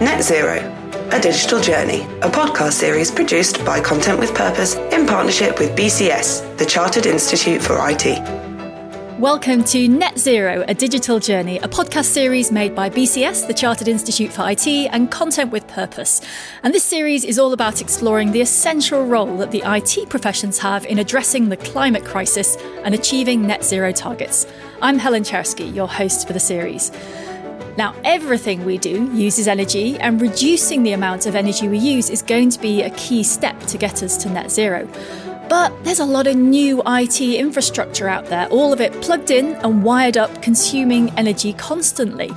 Net Zero, a digital journey, a podcast series produced by Content with Purpose in partnership with BCS, the Chartered Institute for IT. Welcome to Net Zero, a digital journey, a podcast series made by BCS, the Chartered Institute for IT, and Content with Purpose. And this series is all about exploring the essential role that the IT professions have in addressing the climate crisis and achieving net zero targets. I'm Helen Czerski, your host for the series. Now, everything we do uses energy, and reducing the amount of energy we use is going to be a key step to get us to net zero. But there's a lot of new IT infrastructure out there, all of it plugged in and wired up, consuming energy constantly.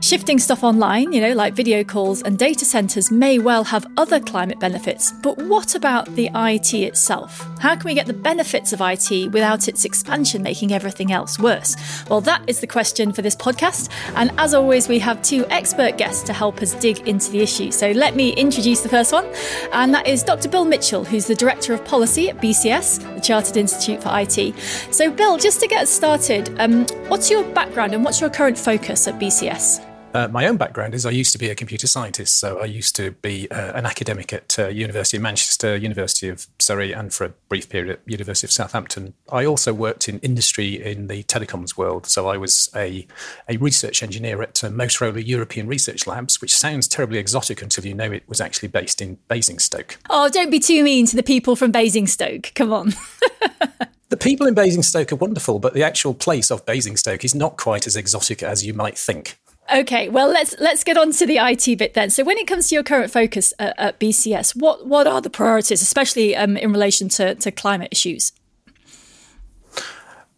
Shifting stuff online, you know, like video calls and data centres, may well have other climate benefits, but what about the IT itself? How can we get the benefits of IT without its expansion making everything else worse? Well, that is the question for this podcast, and as always, we have two expert guests to help us dig into the issue. So let me introduce the first one, and that is Dr. Bill Mitchell, who's the Director of Policy at BCS, the Chartered Institute for IT. So, Bill, just to get started, um, what's your background and what's your current focus at BCS? Uh, my own background is I used to be a computer scientist, so I used to be uh, an academic at uh, University of Manchester, University of Surrey, and for a brief period at University of Southampton. I also worked in industry in the telecoms world, so I was a, a research engineer at uh, Motorola European Research Labs, which sounds terribly exotic until you know it was actually based in Basingstoke. Oh, don't be too mean to the people from Basingstoke. Come on. The people in Basingstoke are wonderful, but the actual place of Basingstoke is not quite as exotic as you might think. Okay, well let's let's get on to the IT bit then. So when it comes to your current focus at, at BCS, what what are the priorities, especially um, in relation to, to climate issues?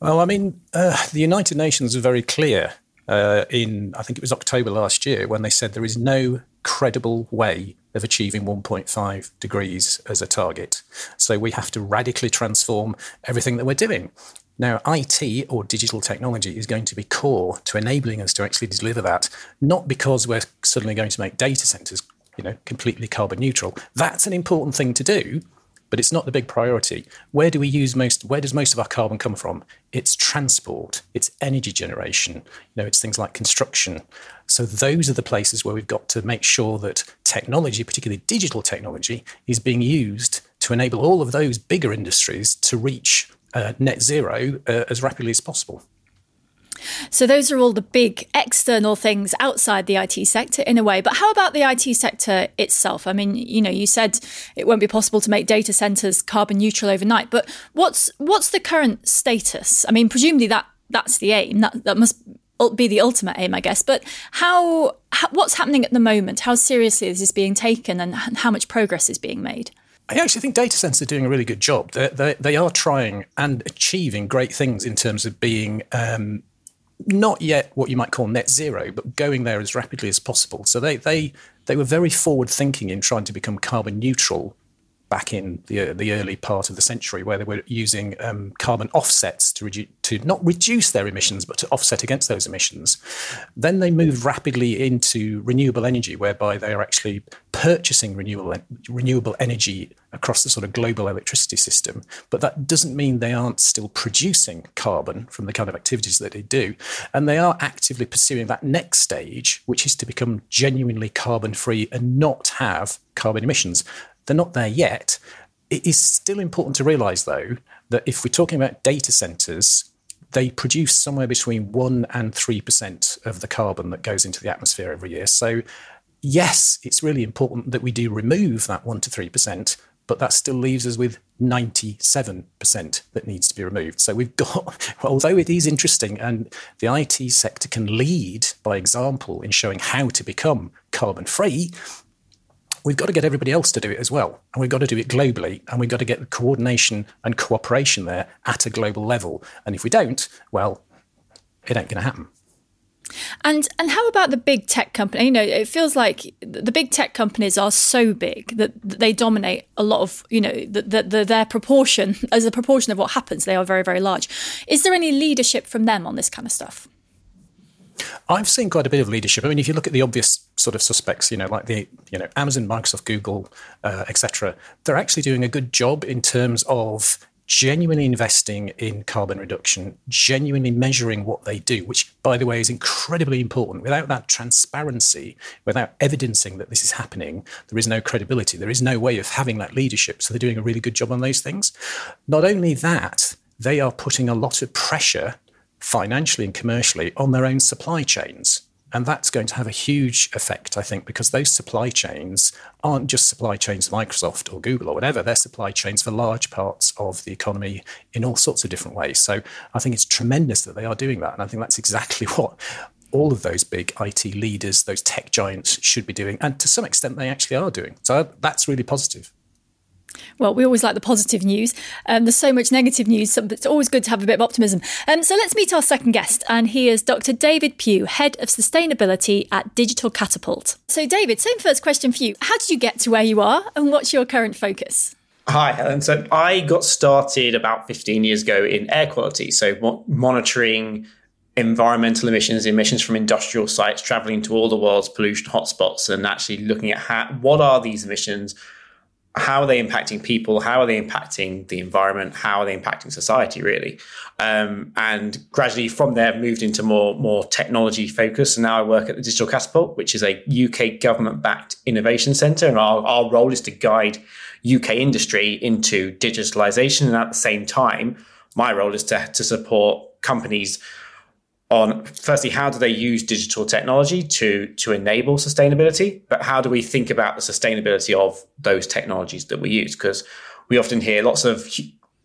Well, I mean, uh, the United Nations are very clear uh, in I think it was October last year when they said there is no credible way of achieving 1.5 degrees as a target. So we have to radically transform everything that we're doing. Now, IT or digital technology is going to be core to enabling us to actually deliver that, not because we're suddenly going to make data centers, you know, completely carbon neutral. That's an important thing to do, but it's not the big priority. Where do we use most? Where does most of our carbon come from? It's transport, it's energy generation, you know, it's things like construction. So those are the places where we've got to make sure that technology, particularly digital technology, is being used to enable all of those bigger industries to reach uh, net zero uh, as rapidly as possible. So those are all the big external things outside the IT sector in a way. But how about the IT sector itself? I mean, you know, you said it won't be possible to make data centers carbon neutral overnight, but what's what's the current status? I mean, presumably that that's the aim. That that must be the ultimate aim, I guess. But how, how what's happening at the moment? How seriously is this being taken and how much progress is being made? I actually think data centers are doing a really good job. They're, they're, they are trying and achieving great things in terms of being um, not yet what you might call net zero, but going there as rapidly as possible. So they they they were very forward thinking in trying to become carbon neutral back in the, uh, the early part of the century, where they were using um, carbon offsets to, redu- to not reduce their emissions, but to offset against those emissions. Then they moved rapidly into renewable energy, whereby they are actually purchasing renewable, renewable energy across the sort of global electricity system. But that doesn't mean they aren't still producing carbon from the kind of activities that they do. And they are actively pursuing that next stage, which is to become genuinely carbon free and not have carbon emissions. They're not there yet. It is still important to realize, though, that if we're talking about data centers, they produce somewhere between 1% and 3% of the carbon that goes into the atmosphere every year. So, yes, it's really important that we do remove that 1% to 3%, but that still leaves us with 97% that needs to be removed. So we've got, although it is interesting and the IT sector can lead by example in showing how to become carbon free, we've got to get everybody else to do it as well. And we've got to do it globally. And we've got to get coordination and cooperation there at a global level. And if we don't, well, it ain't going to happen. And and how about the big tech company? You know, it feels like the big tech companies are so big that they dominate a lot of you know the, the, the, their proportion as a proportion of what happens. They are very very large. Is there any leadership from them on this kind of stuff? I've seen quite a bit of leadership. I mean, if you look at the obvious sort of suspects, you know, like the you know Amazon, Microsoft, Google, uh, etc., they're actually doing a good job in terms of genuinely investing in carbon reduction, genuinely measuring what they do, which, by the way, is incredibly important. Without that transparency, without evidencing that this is happening, there is no credibility. There is no way of having that leadership. So they're doing a really good job on those things. Not only that, they are putting a lot of pressure financially and commercially on their own supply chains. And that's going to have a huge effect, I think, because those supply chains aren't just supply chains for Microsoft or Google or whatever. They're supply chains for large parts of the economy in all sorts of different ways. So I think it's tremendous that they are doing that. And I think that's exactly what all of those big IT leaders, those tech giants should be doing. And to some extent, they actually are doing. So that's really positive. Well, we always like the positive news. Um, there's so much negative news, so it's always good to have a bit of optimism. Um, so let's meet our second guest, and he is Dr. David Pugh, Head of Sustainability at Digital Catapult. So, David, same first question for you. How did you get to where you are, and what's your current focus? Hi, Helen. So, I got started about 15 years ago in air quality, so monitoring environmental emissions, emissions from industrial sites, traveling to all the world's pollution hotspots, and actually looking at how, what are these emissions how are they impacting people? How are they impacting the environment? How are they impacting society, really? Um, and gradually from there, moved into more, more technology focus. And now I work at the Digital Catapult, which is a UK government backed innovation centre. And our, our role is to guide UK industry into digitalization. And at the same time, my role is to, to support companies on firstly how do they use digital technology to to enable sustainability? But how do we think about the sustainability of those technologies that we use? Because we often hear lots of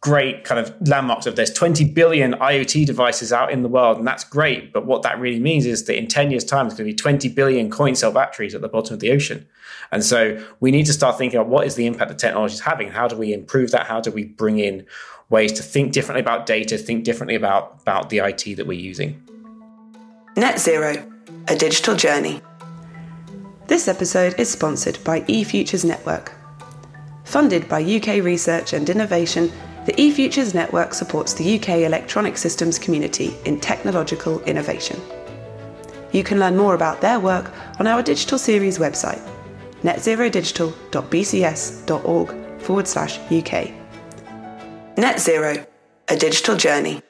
great kind of landmarks of there's 20 billion IoT devices out in the world and that's great. But what that really means is that in 10 years time there's going to be 20 billion coin cell batteries at the bottom of the ocean. And so we need to start thinking about what is the impact that technology is having how do we improve that? How do we bring in ways to think differently about data think differently about about the IT that we're using Net Zero, a digital journey. This episode is sponsored by eFutures Network. Funded by UK Research and Innovation, the eFutures Network supports the UK electronic systems community in technological innovation. You can learn more about their work on our digital series website, netzerodigital.bcs.org forward slash UK. Net Zero, a digital journey.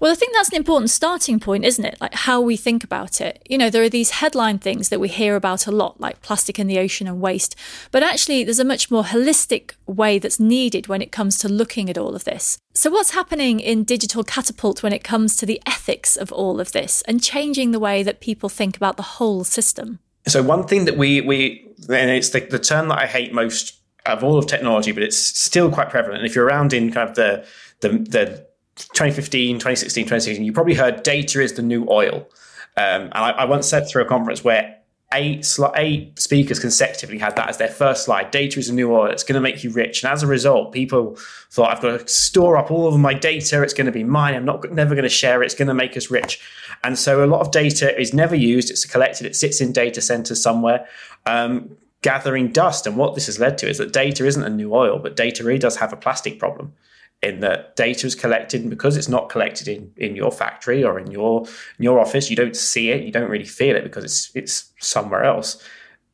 Well, I think that's an important starting point, isn't it? Like how we think about it. You know, there are these headline things that we hear about a lot, like plastic in the ocean and waste. But actually, there's a much more holistic way that's needed when it comes to looking at all of this. So, what's happening in Digital Catapult when it comes to the ethics of all of this and changing the way that people think about the whole system? So, one thing that we, we and it's the, the term that I hate most of all of technology, but it's still quite prevalent. And if you're around in kind of the, the, the 2015, 2016, 2016, you probably heard data is the new oil. Um, and I, I, once said through a conference where eight, eight speakers consecutively had that as their first slide data is the new oil. It's going to make you rich. And as a result, people thought, I've got to store up all of my data. It's going to be mine. I'm not never going to share it. It's going to make us rich. And so a lot of data is never used. It's collected. It sits in data centers somewhere. Um, gathering dust. And what this has led to is that data isn't a new oil, but data really does have a plastic problem in that data is collected and because it's not collected in, in your factory or in your in your office you don't see it you don't really feel it because it's it's somewhere else.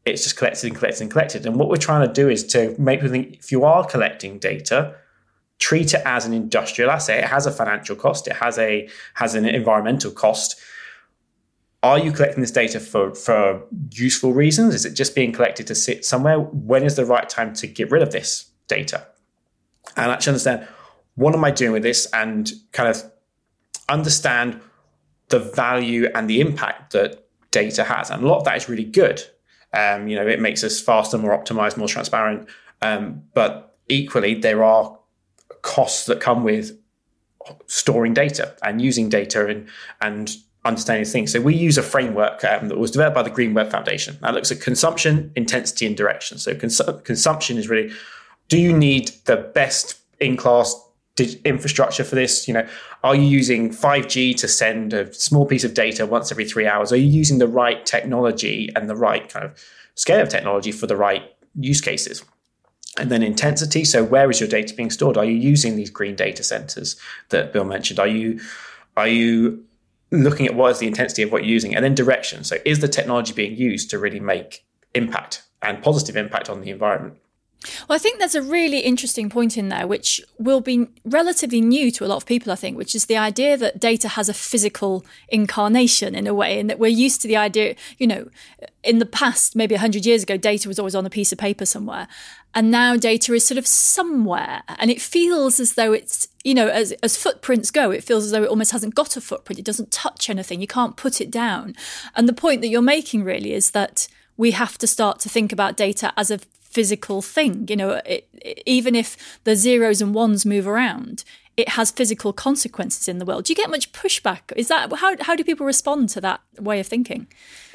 It's just collected and collected and collected. And what we're trying to do is to make people think if you are collecting data treat it as an industrial asset. It has a financial cost. It has a has an environmental cost. Are you collecting this data for for useful reasons? Is it just being collected to sit somewhere? When is the right time to get rid of this data? And actually understand what am I doing with this and kind of understand the value and the impact that data has. And a lot of that is really good. Um, you know, it makes us faster, more optimized, more transparent. Um, but equally, there are costs that come with storing data and using data and and understanding things. So we use a framework um, that was developed by the Green Web Foundation. That looks at consumption, intensity, and direction. So cons- consumption is really: do you need the best in class infrastructure for this? You know, are you using 5G to send a small piece of data once every three hours? Are you using the right technology and the right kind of scale of technology for the right use cases? And then intensity. So where is your data being stored? Are you using these green data centers that Bill mentioned? Are you are you looking at what is the intensity of what you're using? And then direction. So is the technology being used to really make impact and positive impact on the environment? Well, I think there's a really interesting point in there, which will be relatively new to a lot of people, I think, which is the idea that data has a physical incarnation in a way, and that we're used to the idea, you know, in the past, maybe 100 years ago, data was always on a piece of paper somewhere. And now data is sort of somewhere. And it feels as though it's, you know, as, as footprints go, it feels as though it almost hasn't got a footprint. It doesn't touch anything. You can't put it down. And the point that you're making really is that we have to start to think about data as a physical thing. You know, it, it, even if the zeros and ones move around, it has physical consequences in the world. Do you get much pushback? Is that how how do people respond to that way of thinking?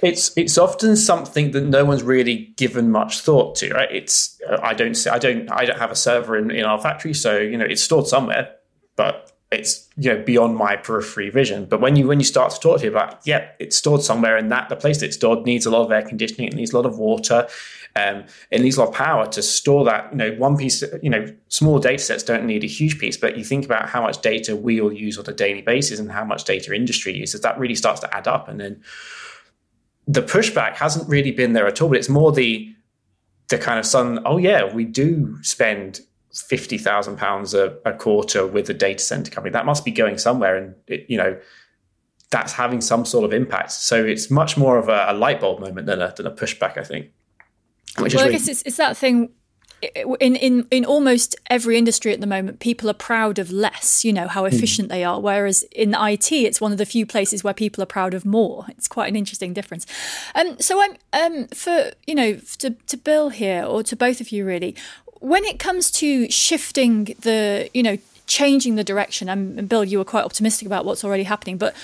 It's it's often something that no one's really given much thought to, right? It's uh, I don't I don't I don't have a server in, in our factory, so you know it's stored somewhere, but it's you know beyond my periphery vision. But when you when you start to talk to people about, yeah, it's stored somewhere, and that the place that it's stored needs a lot of air conditioning, it needs a lot of water, um, it needs a lot of power to store that. You know, one piece. You know, small data sets don't need a huge piece, but you think about how much data we all use on a daily basis and how much data industry uses. That really starts to add up, and then the pushback hasn't really been there at all. But it's more the the kind of sudden, oh yeah, we do spend fifty thousand pounds a quarter with a data center company. That must be going somewhere, and it, you know that's having some sort of impact. So it's much more of a, a light bulb moment than a, than a pushback, I think. Which well, I guess it's, it's that thing in, in in almost every industry at the moment, people are proud of less. You know how hmm. efficient mm. they are. Whereas in IT, it's one of the few places where people are proud of more. It's quite an interesting difference. Um, so I'm um, for you know to to Bill here or to both of you really. When it comes to shifting the you know changing the direction, and Bill, you were quite optimistic about what's already happening, but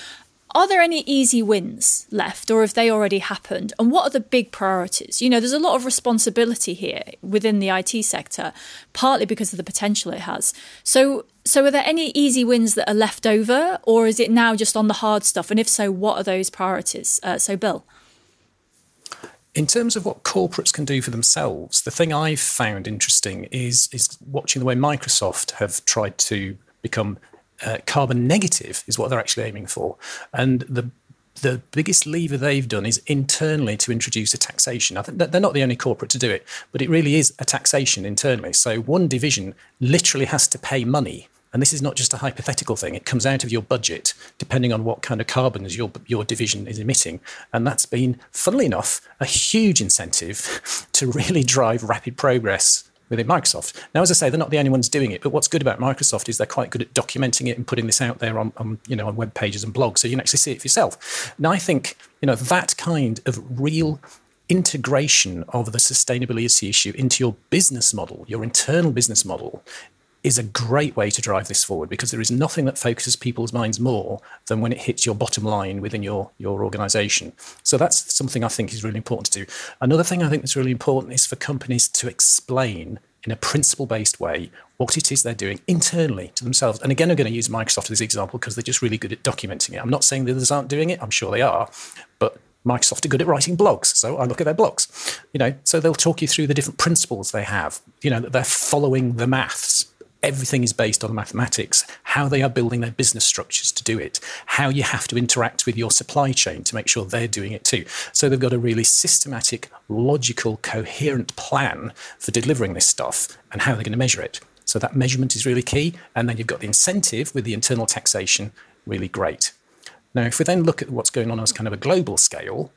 are there any easy wins left, or have they already happened? And what are the big priorities? You know, there's a lot of responsibility here within the IT sector, partly because of the potential it has. So, so are there any easy wins that are left over, or is it now just on the hard stuff? And if so, what are those priorities? Uh, so, Bill. In terms of what corporates can do for themselves, the thing I've found interesting is is watching the way Microsoft have tried to become uh, carbon negative is what they're actually aiming for. And the the biggest lever they've done is internally to introduce a taxation. I think they're not the only corporate to do it, but it really is a taxation internally. So one division literally has to pay money. And this is not just a hypothetical thing. It comes out of your budget, depending on what kind of carbons your your division is emitting. And that's been, funnily enough, a huge incentive to really drive rapid progress within Microsoft. Now, as I say, they're not the only ones doing it, but what's good about Microsoft is they're quite good at documenting it and putting this out there on, on you know on web pages and blogs, so you can actually see it for yourself. Now, I think you know that kind of real integration of the sustainability issue into your business model, your internal business model, is a great way to drive this forward because there is nothing that focuses people's minds more than when it hits your bottom line within your, your organization. So that's something I think is really important to do. Another thing I think that's really important is for companies to explain in a principle based way what it is they're doing internally to themselves. And again, I'm going to use Microsoft as an example because they're just really good at documenting it. I'm not saying the others aren't doing it, I'm sure they are, but Microsoft are good at writing blogs, so I look at their blogs. You know, so they'll talk you through the different principles they have. You know, that they're following the maths everything is based on mathematics, how they are building their business structures to do it, how you have to interact with your supply chain to make sure they're doing it too. So they've got a really systematic, logical, coherent plan for delivering this stuff and how they're going to measure it. So that measurement is really key. And then you've got the incentive with the internal taxation, really great. Now, if we then look at what's going on as kind of a global scale,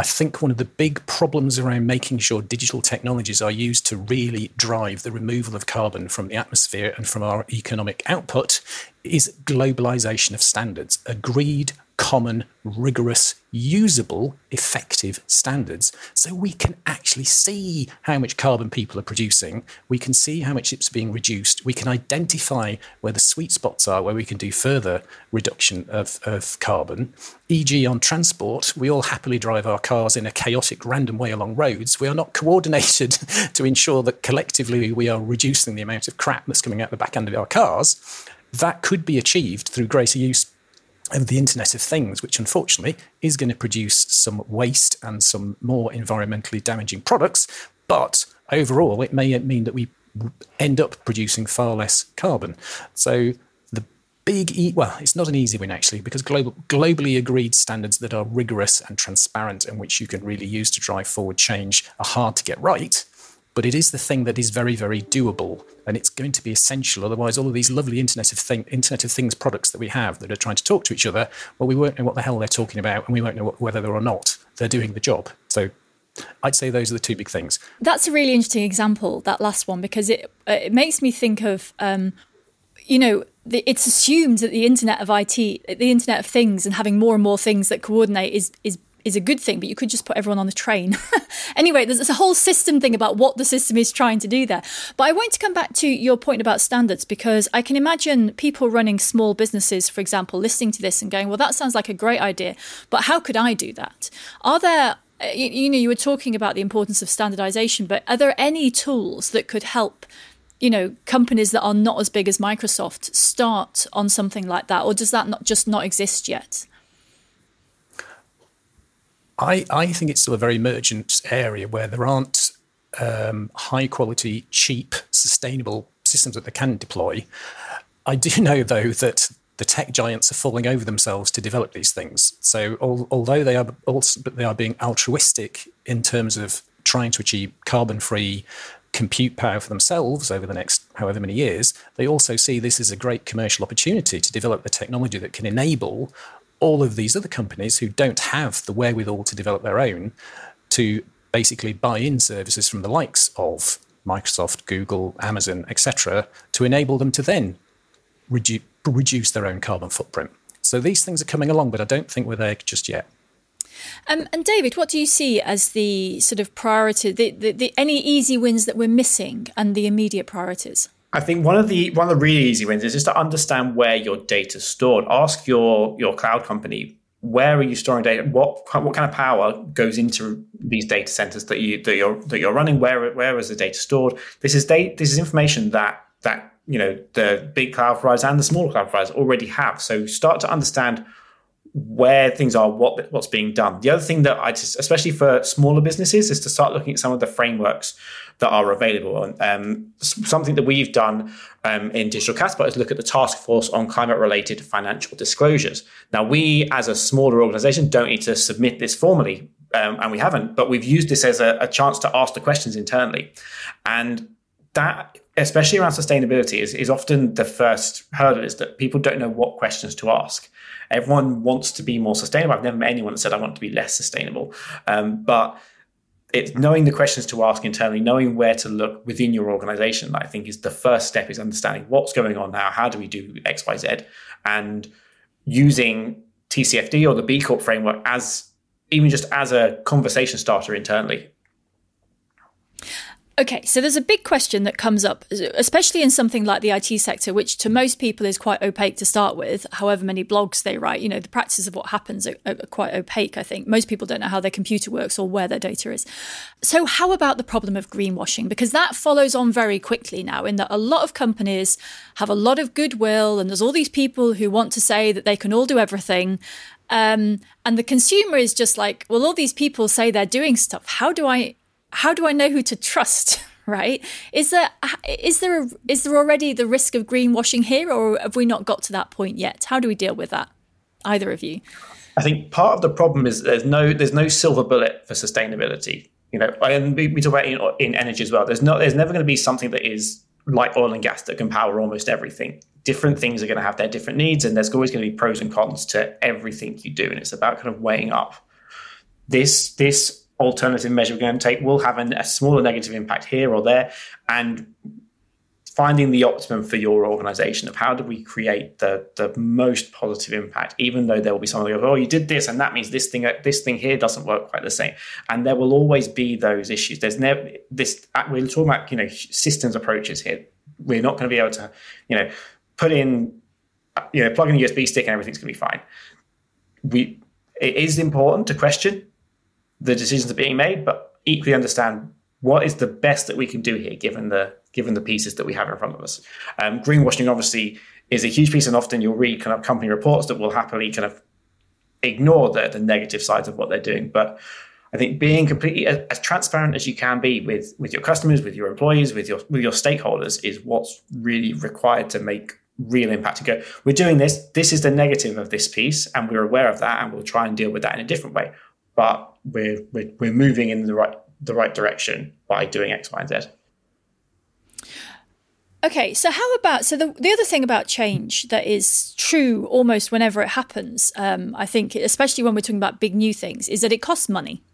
I think one of the big problems around making sure digital technologies are used to really drive the removal of carbon from the atmosphere and from our economic output is globalization of standards, agreed common, rigorous, usable, effective standards. So we can actually see how much carbon people are producing. We can see how much it's being reduced. We can identify where the sweet spots are, where we can do further reduction of, of carbon. E.g., on transport, we all happily drive our cars in a chaotic, random way along roads. We are not coordinated to ensure that collectively we are reducing the amount of crap that's coming out the back end of our cars. That could be achieved through greater use of the Internet of Things, which unfortunately is going to produce some waste and some more environmentally damaging products. But overall, it may mean that we end up producing far less carbon. So the big, e- well, it's not an easy win actually, because global, globally agreed standards that are rigorous and transparent and which you can really use to drive forward change are hard to get right. But it is the thing that is very, very doable, and it's going to be essential. Otherwise, all of these lovely Internet of thing, Internet of Things products that we have that are trying to talk to each other, well, we won't know what the hell they're talking about, and we won't know whether or not they're doing the job. So I'd say those are the two big things. That's a really interesting example, that last one, because it it makes me think of, um, you know, it's assumed that the Internet of IT, the Internet of Things, and having more and more things that coordinate is is is a good thing, but you could just put everyone on the train. anyway, there's a whole system thing about what the system is trying to do there. But I want to come back to your point about standards because I can imagine people running small businesses, for example, listening to this and going, well, that sounds like a great idea, but how could I do that? Are there uh, you, you know, you were talking about the importance of standardization, but are there any tools that could help you know companies that are not as big as Microsoft start on something like that, or does that not just not exist yet? I, I think it's still a very emergent area where there aren't um, high quality, cheap, sustainable systems that they can deploy. I do know, though, that the tech giants are falling over themselves to develop these things. So, al- although they are also, they are being altruistic in terms of trying to achieve carbon free compute power for themselves over the next however many years, they also see this as a great commercial opportunity to develop the technology that can enable all of these other companies who don't have the wherewithal to develop their own to basically buy in services from the likes of Microsoft, Google, Amazon, etc., to enable them to then redu- reduce their own carbon footprint. So these things are coming along, but I don't think we're there just yet. Um, and David, what do you see as the sort of priority, the, the, the, any easy wins that we're missing and the immediate priorities? I think one of the one of the really easy wins is just to understand where your data is stored. Ask your your cloud company where are you storing data? What what kind of power goes into these data centers that you that you're that you're running? Where where is the data stored? This is data. This is information that that you know the big cloud providers and the smaller cloud providers already have. So start to understand where things are, what what's being done. The other thing that I just, especially for smaller businesses, is to start looking at some of the frameworks that are available. And um, something that we've done um, in Digital Catapult is look at the task force on climate-related financial disclosures. Now, we as a smaller organisation don't need to submit this formally, um, and we haven't, but we've used this as a, a chance to ask the questions internally, and that especially around sustainability is, is often the first hurdle is that people don't know what questions to ask everyone wants to be more sustainable. I've never met anyone that said I want to be less sustainable. Um, but it's knowing the questions to ask internally, knowing where to look within your organization, I think is the first step is understanding what's going on now, how do we do X, Y, Z, and using TCFD or the B Corp framework as even just as a conversation starter internally. Okay, so there's a big question that comes up, especially in something like the IT sector, which to most people is quite opaque to start with. However many blogs they write, you know, the practices of what happens are, are, quite opaque. I think most people don't know how their computer works or where their data is. So, how about the problem of greenwashing? Because that follows on very quickly now, in that a lot of companies have a lot of goodwill, and there's all these people who want to say that they can all do everything. Um, and the consumer is just like, well, all these people say they're doing stuff. How do I how do I know who to trust? Right? Is there is there a, is there already the risk of greenwashing here, or have we not got to that point yet? How do we deal with that? Either of you? I think part of the problem is there's no there's no silver bullet for sustainability. You know, and we, we talk about in, in energy as well. There's no there's never going to be something that is like oil and gas that can power almost everything. Different things are going to have their different needs, and there's always going to be pros and cons to everything you do. And it's about kind of weighing up this this alternative measure we're going to take will have an, a smaller negative impact here or there and finding the optimum for your organization of how do we create the, the most positive impact even though there will be who goes oh you did this and that means this thing uh, this thing here doesn't work quite the same. And there will always be those issues. There's never this uh, we're talking about you know systems approaches here. We're not going to be able to you know put in uh, you know plug in a usb stick and everything's going to be fine. We it is important to question the decisions are being made, but equally understand what is the best that we can do here, given the given the pieces that we have in front of us. Um, greenwashing obviously is a huge piece, and often you'll read kind of company reports that will happily kind of ignore the, the negative sides of what they're doing. But I think being completely as, as, transparent as you can be with with your customers, with your employees, with your with your stakeholders is what's really required to make real impact. To go, we're doing this. This is the negative of this piece, and we're aware of that, and we'll try and deal with that in a different way but we're, we're, we're moving in the right the right direction by doing X, Y, and Z. Okay, so how about so the the other thing about change that is true almost whenever it happens, um, I think, especially when we're talking about big new things, is that it costs money,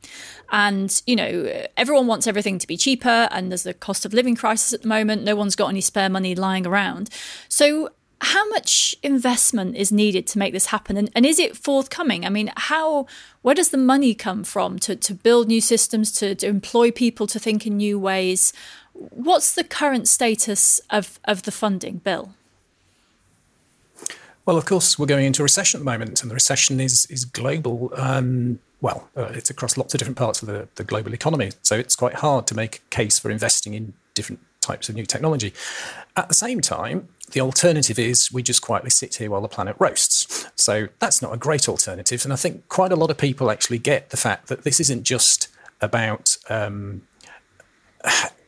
and you know everyone wants everything to be cheaper, and there's the cost of living crisis at the moment. No one's got any spare money lying around, so. How much investment is needed to make this happen, and, and is it forthcoming? I mean, how where does the money come from to, to build new systems, to, to employ people to think in new ways? What's the current status of, of the funding, Bill? Well, of course, we're going into a recession at the moment, and the recession is is global. Um, well, uh, it's across lots of different parts of the, the global economy, so it's quite hard to make a case for investing in different types of new technology. At the same time, the alternative is we just quietly sit here while the planet roasts. So that's not a great alternative, and I think quite a lot of people actually get the fact that this isn't just about um,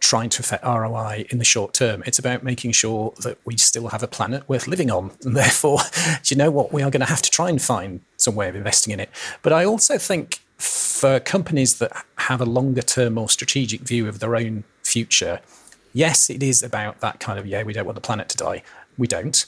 trying to affect ROI in the short term. It's about making sure that we still have a planet worth living on. And therefore, do you know what? We are going to have to try and find some way of investing in it. But I also think for companies that have a longer term, or strategic view of their own future, yes, it is about that kind of, yeah, we don't want the planet to die. We don't.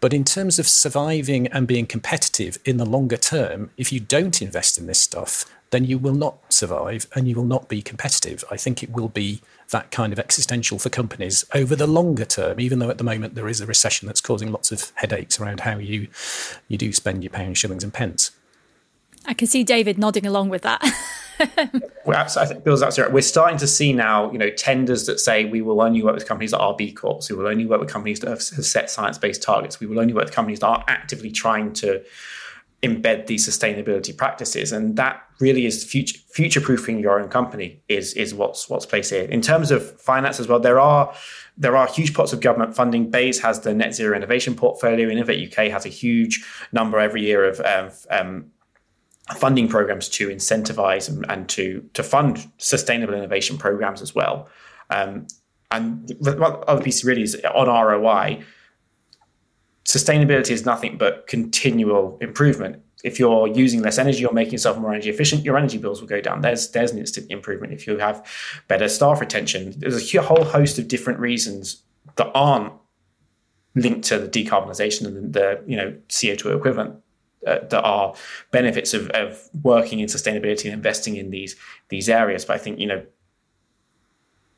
But in terms of surviving and being competitive in the longer term, if you don't invest in this stuff, then you will not survive and you will not be competitive. I think it will be that kind of existential for companies over the longer term, even though at the moment there is a recession that's causing lots of headaches around how you you do spend your pounds, shillings, and pence. I can see David nodding along with that. well, I think Bill's absolutely right. We're starting to see now, you know, tenders that say we will only work with companies that are B Corps. We will only work with companies that have, have set science-based targets. We will only work with companies that are actively trying to embed these sustainability practices and that really is future future proofing your own company is is what's what's placed here in terms of finance as well there are there are huge pots of government funding BEIS has the net zero innovation portfolio innovate uk has a huge number every year of um, um, funding programs to incentivize and, and, to to fund sustainable innovation programs as well um, and the other piece really is on roi sustainability is nothing but continual improvement. If you're using less energy, you're making yourself more energy efficient, your energy bills will go down. There's there's an instant improvement. If you have better staff retention, there's a whole host of different reasons that aren't linked to the decarbonisation and the you know CO2 equivalent uh, that are benefits of, of working in sustainability and investing in these these areas. But I think you know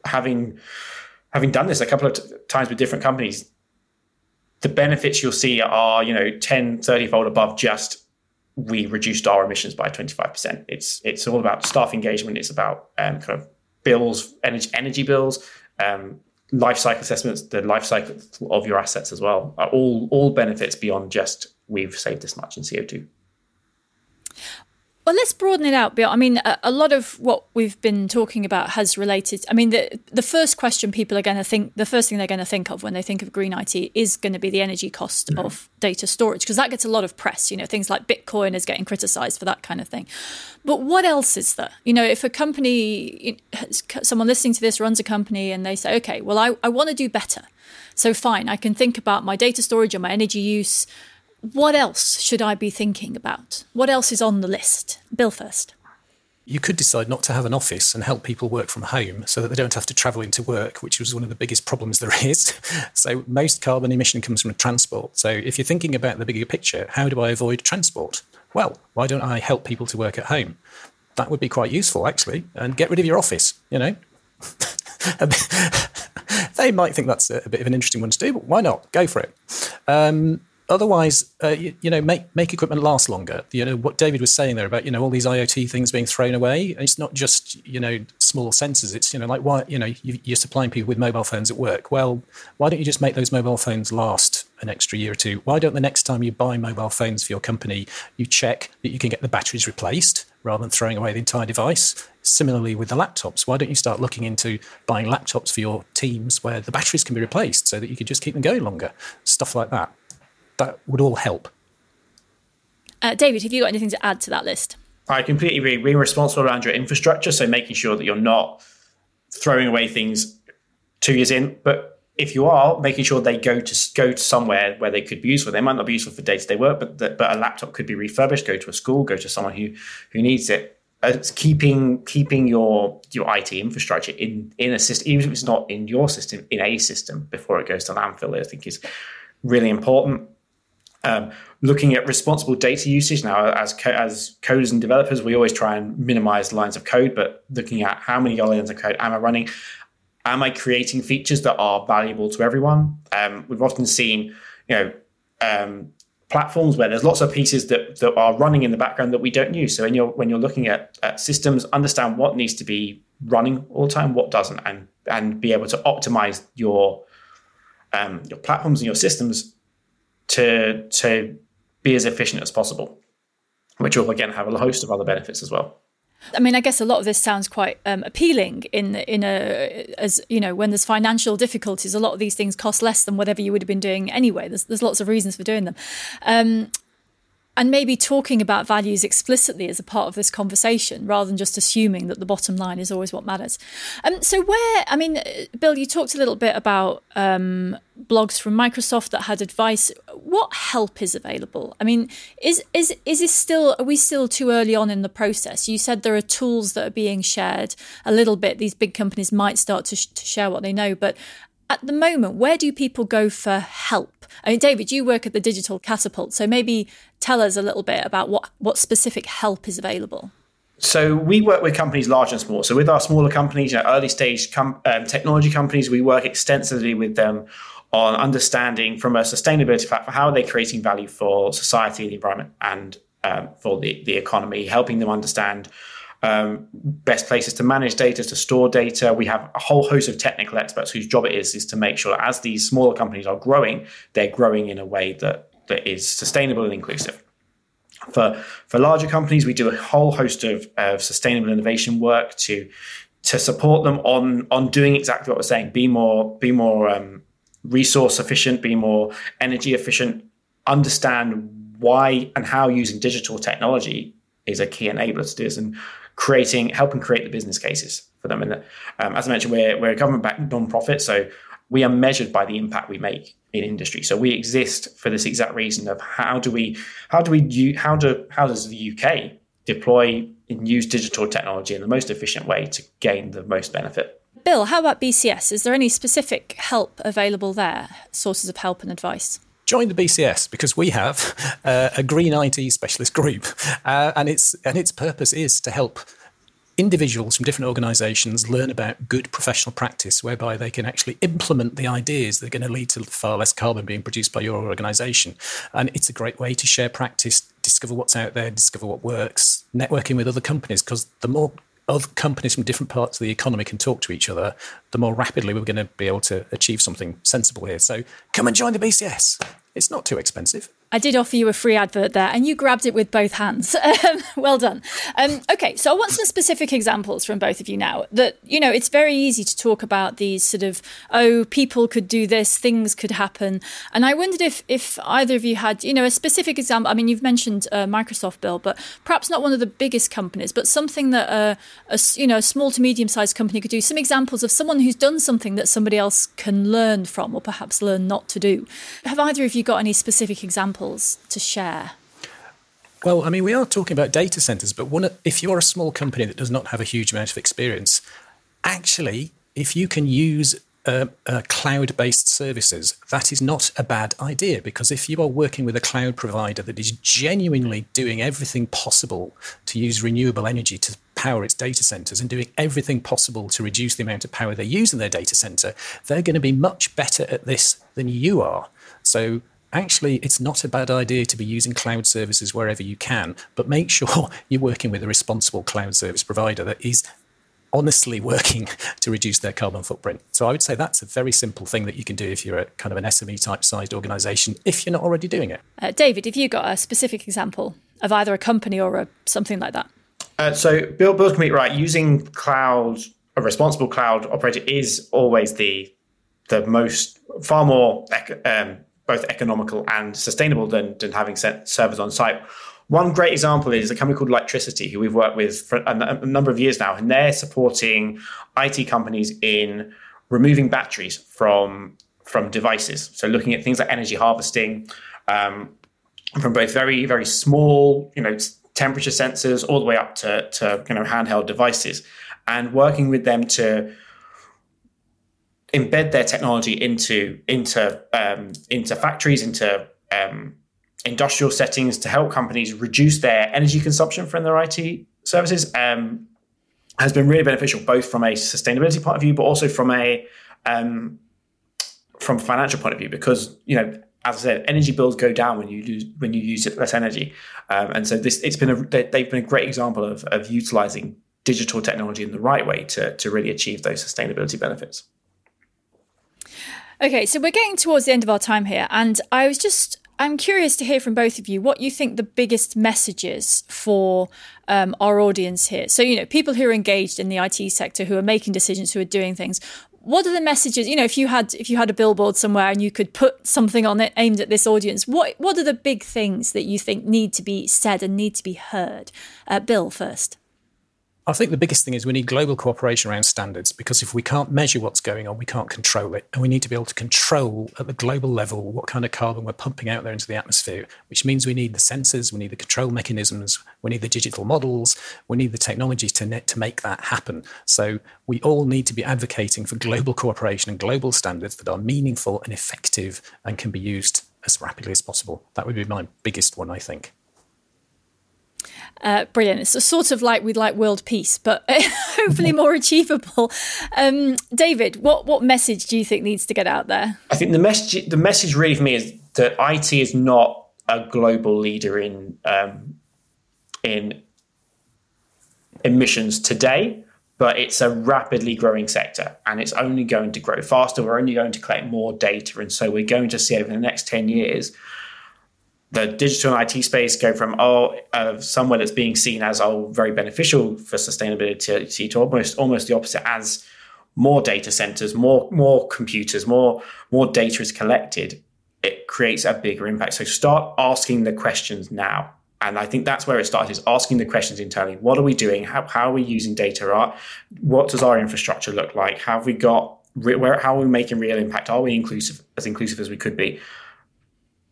having having done this a couple of t- times with different companies, the benefits you'll see are, you know, 10, 30 fold above just we reduced our emissions by 25%. It's it's all about staff engagement. It's about um, kind of bills, energy, energy bills, um, life cycle assessments, the life cycle of your assets as well. Are all all benefits beyond just we've saved this much in CO2. Well, let's broaden it out, Bill. I mean, a, a, lot of what we've been talking about has related. I mean, the the first question people are going to think, the first thing they're going to think of when they think of green IT is going to be the energy cost mm-hmm. of data storage because that gets a lot of press. You know, things like Bitcoin is getting criticised for that kind of thing. But what else is there? You know, if a company, someone listening to this runs a company and they say, okay, well, I, I want to do better. So fine, I can think about my data storage and my energy use what else should I be thinking about? What else is on the list? Bill first. You could decide not to have an office and help people work from home so that they don't have to travel into work, which was one of the biggest problems there is. so, most carbon emission comes from transport. So, if you're thinking about the bigger picture, how do I avoid transport? Well, why don't I help people to work at home? That would be quite useful, actually, and get rid of your office, you know? they might think that's a, bit of an interesting one to do, but why not? Go for it. Um, otherwise, uh, you, you, know, make make equipment last longer. You know what David was saying there about you know all these IoT things being thrown away. It's not just you know small sensors. It's you know like why you know you, are supplying people with mobile phones at work. Well, why don't you just make those mobile phones last an extra year or two? Why don't the next time you buy mobile phones for your company, you check that you can get the batteries replaced rather than throwing away the entire device? Similarly with the laptops, why don't you start looking into buying laptops for your teams where the batteries can be replaced so that you can just keep them going longer? Stuff like that that would all help. Uh, David, have you got anything to add to that list? I completely agree. Being responsible around your infrastructure, so making sure that you're not throwing away things two years in, but if you are making sure they go to go to somewhere where they could be useful, they might not be useful for day to day work, but the, but a laptop could be refurbished, go to a school, go to someone who who needs it. uh, keeping keeping your your IT infrastructure in in a system, even if it's not in your system, in a system before it goes to landfill, I think is really important. Um, looking at responsible data usage now, as co- as coders and developers, we always try and minimize lines of code, but looking at how many lines of code am I running, am I creating features that are valuable to everyone? Um, we've often seen, you know, um, platforms where there's lots of pieces that, that are running in the background that we don't use. So when you're when you're looking at, at systems, understand what needs to be running all the time, what doesn't, and and be able to optimize your um, your platforms and your systems to to be as efficient as possible, which will again have a host of other benefits as well. I mean, I guess a lot of this sounds quite um, appealing in in a as you know when there's financial difficulties. A lot of these things cost less than whatever you would have been doing anyway. There's there's lots of reasons for doing them. Um, and maybe talking about values explicitly as a part of this conversation rather than just assuming that the bottom line is always what matters. Um, so, where, I mean, Bill, you talked a little bit about um, blogs from Microsoft that had advice. What help is available? I mean, is, is, is this still, are we still too early on in the process? You said there are tools that are being shared a little bit. These big companies might start to, sh- to share what they know, but at the moment, where do people go for help? I mean, David, you work at the Digital Catapult, so maybe tell us a little bit about what, what specific help is available. So we work with companies large and small. So with our smaller companies, you know, early stage com- um, technology companies, we work extensively with them on understanding from a sustainability platform how are they creating value for society, the environment, and um, for the, the economy, helping them understand um, best places to manage data, to store data. We have a whole host of technical experts whose job it is is to make sure that as these smaller companies are growing, they're growing in a way that that is sustainable and inclusive. For for larger companies, we do a whole host of, of sustainable innovation work to to support them on on doing exactly what we're saying. Be more be more um, resource efficient, be more energy efficient. Understand why and how using digital technology is a key enabler to this, and creating, helping create the business cases for them. And um, as I mentioned, we're, we're a government-backed non-profit, so we are measured by the impact we make in industry. So we exist for this exact reason of how do we, how do we, how do, how does the UK deploy and use digital technology in the most efficient way to gain the most benefit? Bill, how about BCS? Is there any specific help available there? Sources of help and advice? join the BCS because we have uh, a green IT specialist group, uh, and its and its purpose is to help individuals from different organizations learn about good professional practice whereby they can actually implement the ideas that are going to lead to far less carbon being produced by your organization and it's a great way to share practice discover what's out there discover what works networking with other companies because the more other companies from different parts of the economy can talk to each other, the more rapidly we're going to be able to achieve something sensible here. So come and join the BCS. It's not too expensive. I did offer you a free advert there, and you grabbed it with both hands. Um, well done. Um, okay, so I want some specific examples from both of you now. That you know, it's very easy to talk about these sort of oh, people could do this, things could happen, and I wondered if if either of you had you know a specific example. I mean, you've mentioned uh, Microsoft, Bill, but perhaps not one of the biggest companies, but something that uh, a you know a small to medium sized company could do. Some examples of someone who's done something that somebody else can learn from, or perhaps learn not to do. Have either of you got any specific examples? Examples to share? Well, I mean, we are talking about data centers, but one, if you're a small company that does not have a huge amount of experience, actually, if you can use uh, uh, cloud based services, that is not a bad idea because if you are working with a cloud provider that is genuinely doing everything possible to use renewable energy to power its data centers and doing everything possible to reduce the amount of power they use in their data center, they're going to be much better at this than you are. So actually it's not a bad idea to be using cloud services wherever you can, but make sure you're working with a responsible cloud service provider that is honestly working to reduce their carbon footprint. So I would say that's a very simple thing that you can do if you're a kind of an SME type sized organization, if you're not already doing it. Uh, David, have you got a specific example of either a company or a, something like that? Uh, so Bill, Bill's completely right. Using cloud, a responsible cloud operator is always the the most far more um, both economical and sustainable than, than having servers on site. One great example is a company called Lightricity, who we've worked with for a, a number of years now, and they're supporting IT companies in removing batteries from from devices. So looking at things like energy harvesting, um, from both very very small, you know, temperature sensors, all the way up to, to you know handheld devices, and working with them to embed their technology into into um, into factories, into um, industrial settings to help companies reduce their energy consumption from their IT services um, has been really beneficial, both from a sustainability point of view, but also from a um, from a financial point of view, because you know, as I said, energy bills go down when you use when you use less energy, um, and so this it's been a they've been a great example of of utilizing digital technology in the right way to to really achieve those sustainability benefits. Okay, so we're getting towards the end of our time here, and I was just I'm curious to hear from both of you what you think the biggest messages for um, our audience here. So, you know, people who are engaged in the IT sector, who are making decisions, who are doing things. What are the messages? You know, if you had if you had a billboard somewhere and you could put something on it aimed at this audience, what what are the big things that you think need to be said and need to be heard? Uh, Bill first. I think the biggest thing is we need global cooperation around standards because if we can't measure what's going on, we can't control it. And we need to be able to control at the global level what kind of carbon we're pumping out there into the atmosphere, which means we need the sensors, we need the control mechanisms, we need the digital models, we need the technologies to, net, to make that happen. So we all need to be advocating for global cooperation and global standards that are meaningful and effective and can be used as rapidly as possible. That would be my biggest one, I think. Uh, brilliant. It's a sort of like we'd like world peace, but hopefully more achievable. Um, David, what what message do you think needs to get out there? I think the message the message really for me is that IT is not a global leader in um, in emissions today, but it's a rapidly growing sector and it's only going to grow faster. We're only going to collect more data, and so we're going to see over the next ten years the digital and IT space go from oh uh, somewhere that's being seen as oh very beneficial for sustainability to, to almost almost the opposite as more data centers, more more computers, more more data is collected, it creates a bigger impact. So start asking the questions now. And I think that's where it starts is asking the questions internally. What are we doing? How, how are we using data? What does our infrastructure look like? Have we got where how are we making real impact? Are we inclusive as inclusive as we could be?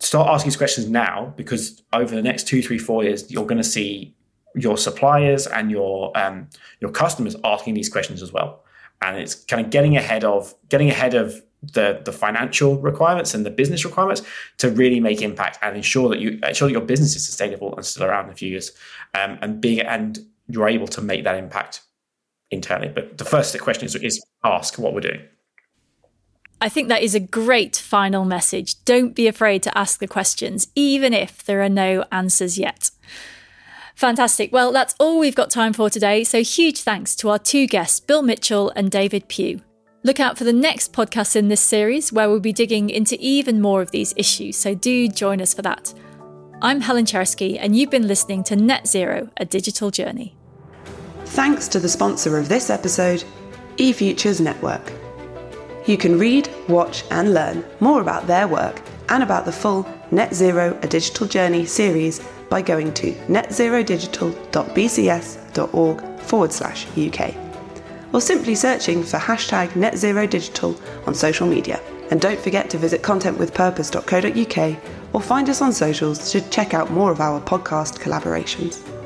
Start asking these questions now because over the next two, three, four years, you're going to see your suppliers and your um, your customers asking these questions as well. And it's kind of getting ahead of getting ahead of the the financial requirements and the business requirements to really make impact and ensure that you ensure that your business is sustainable and still around in a few years. Um, and being and you're able to make that impact internally. But the first question is, is ask what we're doing. I think that is a great final message. Don't be afraid to ask the questions, even if there are no answers yet. Fantastic. Well, that's all we've got time for today. So, huge thanks to our two guests, Bill Mitchell and David Pugh. Look out for the next podcast in this series where we'll be digging into even more of these issues. So, do join us for that. I'm Helen Czerski, and you've been listening to Net Zero, a digital journey. Thanks to the sponsor of this episode, eFutures Network. You can read, watch, and learn more about their work and about the full Net Zero A Digital Journey series by going to netzerodigital.bcs.org forward slash UK or simply searching for hashtag Net Zero Digital on social media. And don't forget to visit contentwithpurpose.co.uk or find us on socials to check out more of our podcast collaborations.